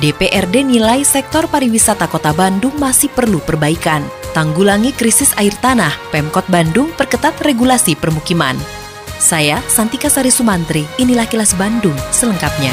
DPRD nilai sektor pariwisata Kota Bandung masih perlu perbaikan. Tanggulangi krisis air tanah, Pemkot Bandung perketat regulasi permukiman. Saya Santika Sari Sumantri, inilah kilas Bandung selengkapnya.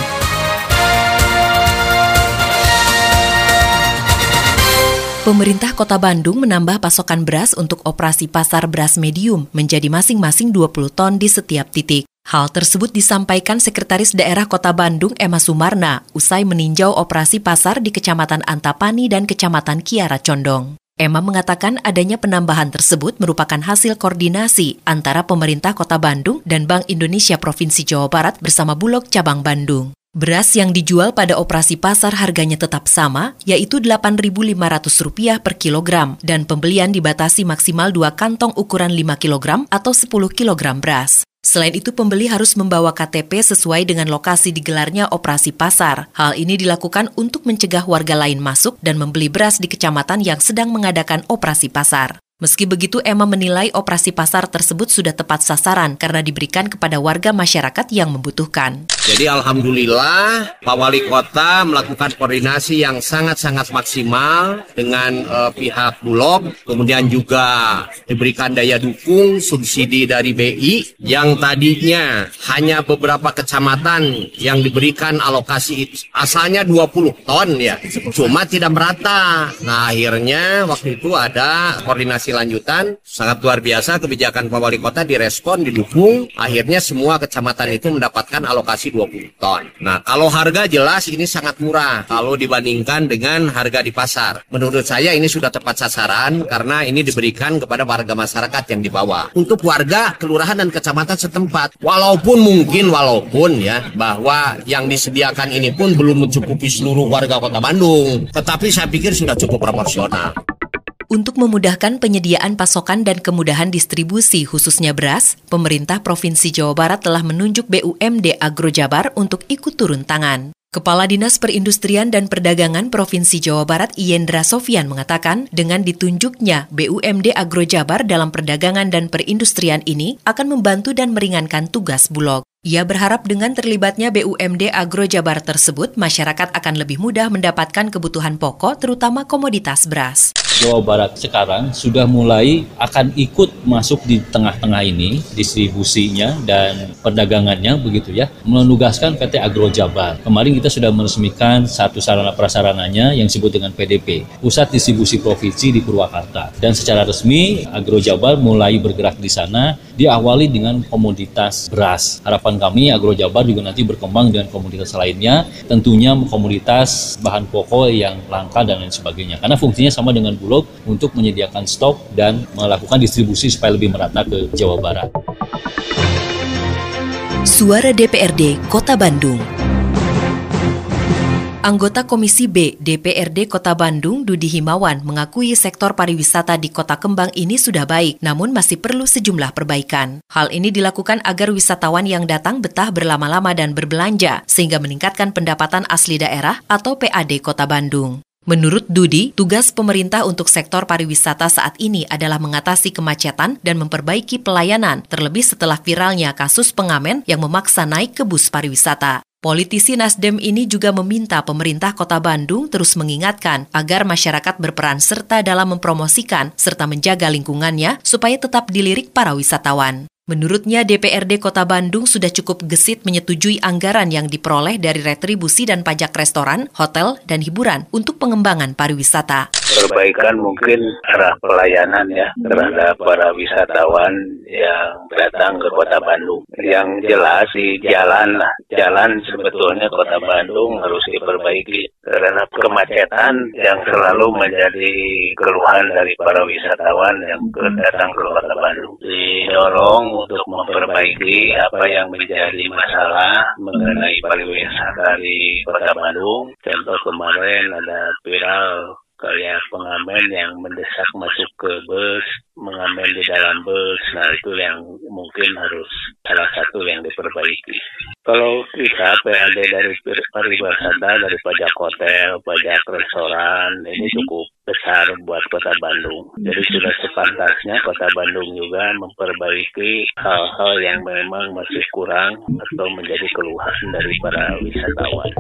Pemerintah Kota Bandung menambah pasokan beras untuk operasi pasar beras medium menjadi masing-masing 20 ton di setiap titik. Hal tersebut disampaikan Sekretaris Daerah Kota Bandung Emma Sumarna usai meninjau operasi pasar di Kecamatan Antapani dan Kecamatan Kiara Condong. Emma mengatakan adanya penambahan tersebut merupakan hasil koordinasi antara pemerintah Kota Bandung dan Bank Indonesia Provinsi Jawa Barat bersama Bulog Cabang Bandung. Beras yang dijual pada operasi pasar harganya tetap sama, yaitu Rp8.500 per kilogram, dan pembelian dibatasi maksimal 2 kantong ukuran 5 kg atau 10 kg beras. Selain itu, pembeli harus membawa KTP sesuai dengan lokasi digelarnya operasi pasar. Hal ini dilakukan untuk mencegah warga lain masuk dan membeli beras di kecamatan yang sedang mengadakan operasi pasar. Meski begitu, Emma menilai operasi pasar tersebut sudah tepat sasaran karena diberikan kepada warga masyarakat yang membutuhkan. Jadi alhamdulillah Pak Wali Kota melakukan koordinasi yang sangat-sangat maksimal dengan uh, pihak Bulog, kemudian juga diberikan daya dukung subsidi dari BI yang tadinya hanya beberapa kecamatan yang diberikan alokasi asalnya 20 ton ya, cuma tidak merata. Nah akhirnya waktu itu ada koordinasi lanjutan sangat luar biasa kebijakan Pak Wali Kota direspon didukung akhirnya semua kecamatan itu mendapatkan alokasi 20 ton. Nah kalau harga jelas ini sangat murah kalau dibandingkan dengan harga di pasar. Menurut saya ini sudah tepat sasaran karena ini diberikan kepada warga masyarakat yang di bawah. Untuk warga kelurahan dan kecamatan setempat walaupun mungkin walaupun ya bahwa yang disediakan ini pun belum mencukupi seluruh warga kota Bandung tetapi saya pikir sudah cukup proporsional. Untuk memudahkan penyediaan pasokan dan kemudahan distribusi khususnya beras, pemerintah Provinsi Jawa Barat telah menunjuk BUMD Agro Jabar untuk ikut turun tangan. Kepala Dinas Perindustrian dan Perdagangan Provinsi Jawa Barat Yendra Sofian mengatakan dengan ditunjuknya BUMD Agro Jabar dalam perdagangan dan perindustrian ini akan membantu dan meringankan tugas Bulog. Ia berharap dengan terlibatnya BUMD Agro Jabar tersebut, masyarakat akan lebih mudah mendapatkan kebutuhan pokok terutama komoditas beras. Jawa Barat sekarang sudah mulai akan ikut masuk di tengah-tengah ini distribusinya dan perdagangannya begitu ya menugaskan PT Agro Jabar. Kemarin kita sudah meresmikan satu sarana prasarananya yang disebut dengan PDP, Pusat Distribusi Provinsi di Purwakarta. Dan secara resmi Agro Jabar mulai bergerak di sana diawali dengan komoditas beras. Harapan kami Agro Jabar juga nanti berkembang dengan komoditas lainnya, tentunya komoditas bahan pokok yang langka dan lain sebagainya. Karena fungsinya sama dengan Bulog untuk menyediakan stok dan melakukan distribusi supaya lebih merata ke Jawa Barat. Suara DPRD Kota Bandung. Anggota Komisi B DPRD Kota Bandung, Dudi Himawan, mengakui sektor pariwisata di Kota Kembang ini sudah baik, namun masih perlu sejumlah perbaikan. Hal ini dilakukan agar wisatawan yang datang betah berlama-lama dan berbelanja, sehingga meningkatkan pendapatan asli daerah atau PAD Kota Bandung. Menurut Dudi, tugas pemerintah untuk sektor pariwisata saat ini adalah mengatasi kemacetan dan memperbaiki pelayanan, terlebih setelah viralnya kasus pengamen yang memaksa naik ke bus pariwisata. Politisi Nasdem ini juga meminta pemerintah Kota Bandung terus mengingatkan agar masyarakat berperan serta dalam mempromosikan serta menjaga lingkungannya supaya tetap dilirik para wisatawan. Menurutnya DPRD Kota Bandung sudah cukup gesit menyetujui anggaran yang diperoleh dari retribusi dan pajak restoran, hotel, dan hiburan untuk pengembangan pariwisata. Perbaikan mungkin arah pelayanan ya terhadap para wisatawan yang datang ke Kota Bandung. Yang jelas di jalan jalan sebetulnya Kota Bandung harus diperbaiki terhadap kemacetan yang selalu menjadi keluhan dari para wisatawan yang datang ke Kota Bandung. Didorong untuk memperbaiki apa yang menjadi masalah mengenai pariwisata di Kota Bandung. Contoh kemarin ada viral kayak pengamen yang mendesak masuk ke bus, mengamen di dalam bus. Nah, itu yang mungkin harus salah satu yang diperbaiki. Kalau kita PLD dari pariwisata, dari pajak hotel, pajak restoran, ini cukup besar buat kota Bandung. Jadi sudah sepantasnya kota Bandung juga memperbaiki hal-hal yang memang masih kurang atau menjadi keluhan dari para wisatawan.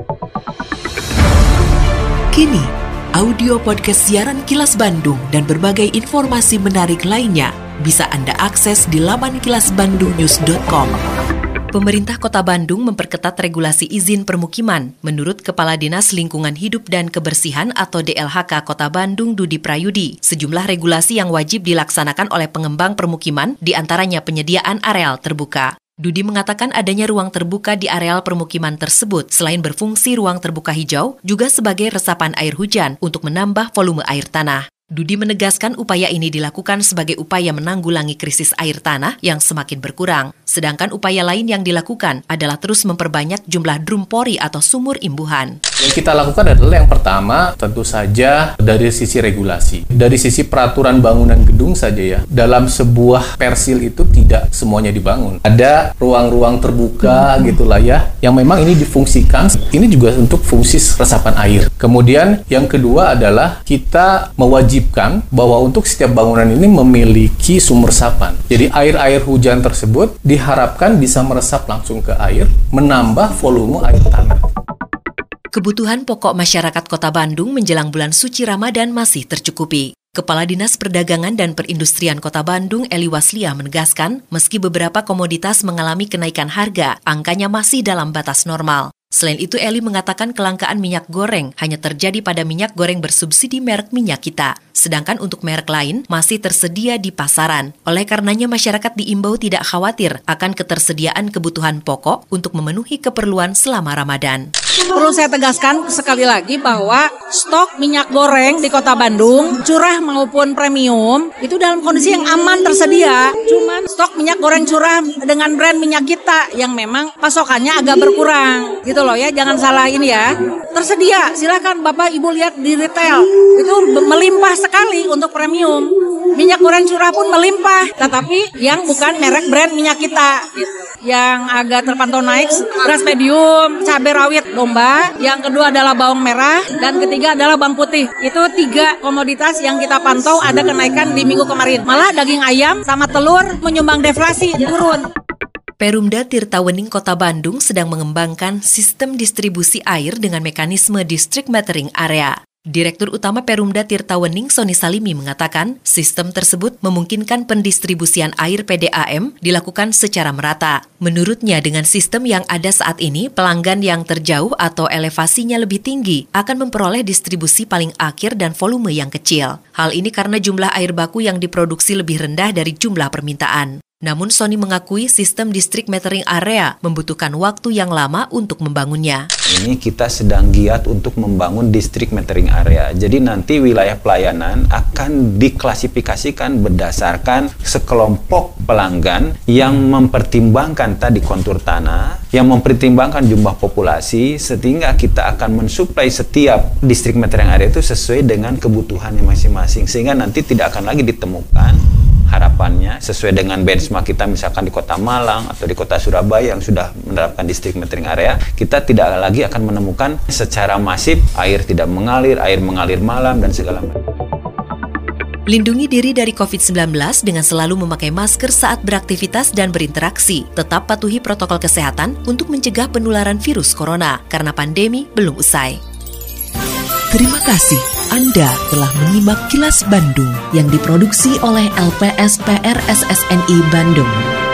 Kini, audio podcast siaran Kilas Bandung dan berbagai informasi menarik lainnya bisa Anda akses di laman kilasbandungnews.com. Pemerintah Kota Bandung memperketat regulasi izin permukiman. Menurut Kepala Dinas Lingkungan Hidup dan Kebersihan atau DLHK Kota Bandung Dudi Prayudi, sejumlah regulasi yang wajib dilaksanakan oleh pengembang permukiman di antaranya penyediaan areal terbuka. Dudi mengatakan adanya ruang terbuka di areal permukiman tersebut selain berfungsi ruang terbuka hijau juga sebagai resapan air hujan untuk menambah volume air tanah. Dudi menegaskan upaya ini dilakukan sebagai upaya menanggulangi krisis air tanah yang semakin berkurang. Sedangkan upaya lain yang dilakukan adalah terus memperbanyak jumlah drum pori atau sumur imbuhan. Yang kita lakukan adalah yang pertama tentu saja dari sisi regulasi. Dari sisi peraturan bangunan gedung saja ya. Dalam sebuah persil itu tidak semuanya dibangun. Ada ruang-ruang terbuka hmm. gitulah ya yang memang ini difungsikan. Ini juga untuk fungsi resapan air. Kemudian yang kedua adalah kita mewajibkan mewajibkan bahwa untuk setiap bangunan ini memiliki sumber resapan. Jadi air-air hujan tersebut diharapkan bisa meresap langsung ke air, menambah volume air tanah. Kebutuhan pokok masyarakat Kota Bandung menjelang bulan suci Ramadan masih tercukupi. Kepala Dinas Perdagangan dan Perindustrian Kota Bandung Eli Waslia menegaskan, meski beberapa komoditas mengalami kenaikan harga, angkanya masih dalam batas normal. Selain itu, Eli mengatakan kelangkaan minyak goreng hanya terjadi pada minyak goreng bersubsidi merek minyak kita, sedangkan untuk merek lain masih tersedia di pasaran. Oleh karenanya, masyarakat diimbau tidak khawatir akan ketersediaan kebutuhan pokok untuk memenuhi keperluan selama Ramadan. Perlu saya tegaskan sekali lagi bahwa stok minyak goreng di kota Bandung, curah maupun premium, itu dalam kondisi yang aman tersedia. Cuman stok minyak goreng curah dengan brand minyak kita yang memang pasokannya agak berkurang. Gitu loh ya, jangan salah ini ya. Tersedia, silakan Bapak Ibu lihat di retail. Itu melimpah sekali untuk premium. Minyak goreng curah pun melimpah, tetapi yang bukan merek brand minyak kita. Yang agak terpantau naik beras medium, cabai rawit domba, yang kedua adalah bawang merah, dan ketiga adalah bawang putih. Itu tiga komoditas yang kita pantau ada kenaikan di minggu kemarin. Malah daging ayam sama telur menyumbang deflasi turun. Perumda Tirtawening Kota Bandung sedang mengembangkan sistem distribusi air dengan mekanisme district metering area. Direktur Utama Perumda Tirtawening Soni Salimi mengatakan, sistem tersebut memungkinkan pendistribusian air PDAM dilakukan secara merata. Menurutnya, dengan sistem yang ada saat ini, pelanggan yang terjauh atau elevasinya lebih tinggi akan memperoleh distribusi paling akhir dan volume yang kecil. Hal ini karena jumlah air baku yang diproduksi lebih rendah dari jumlah permintaan. Namun Sony mengakui sistem distrik metering area membutuhkan waktu yang lama untuk membangunnya. Ini kita sedang giat untuk membangun distrik metering area. Jadi nanti wilayah pelayanan akan diklasifikasikan berdasarkan sekelompok pelanggan yang mempertimbangkan tadi kontur tanah, yang mempertimbangkan jumlah populasi, sehingga kita akan mensuplai setiap distrik metering area itu sesuai dengan kebutuhannya masing-masing. Sehingga nanti tidak akan lagi ditemukan harapannya sesuai dengan benchmark kita misalkan di kota Malang atau di kota Surabaya yang sudah menerapkan distrik metering area kita tidak lagi akan menemukan secara masif air tidak mengalir, air mengalir malam dan segala macam. Lindungi diri dari COVID-19 dengan selalu memakai masker saat beraktivitas dan berinteraksi. Tetap patuhi protokol kesehatan untuk mencegah penularan virus corona karena pandemi belum usai. Terima kasih Anda telah menyimak kilas Bandung yang diproduksi oleh LPSPR SSNI Bandung.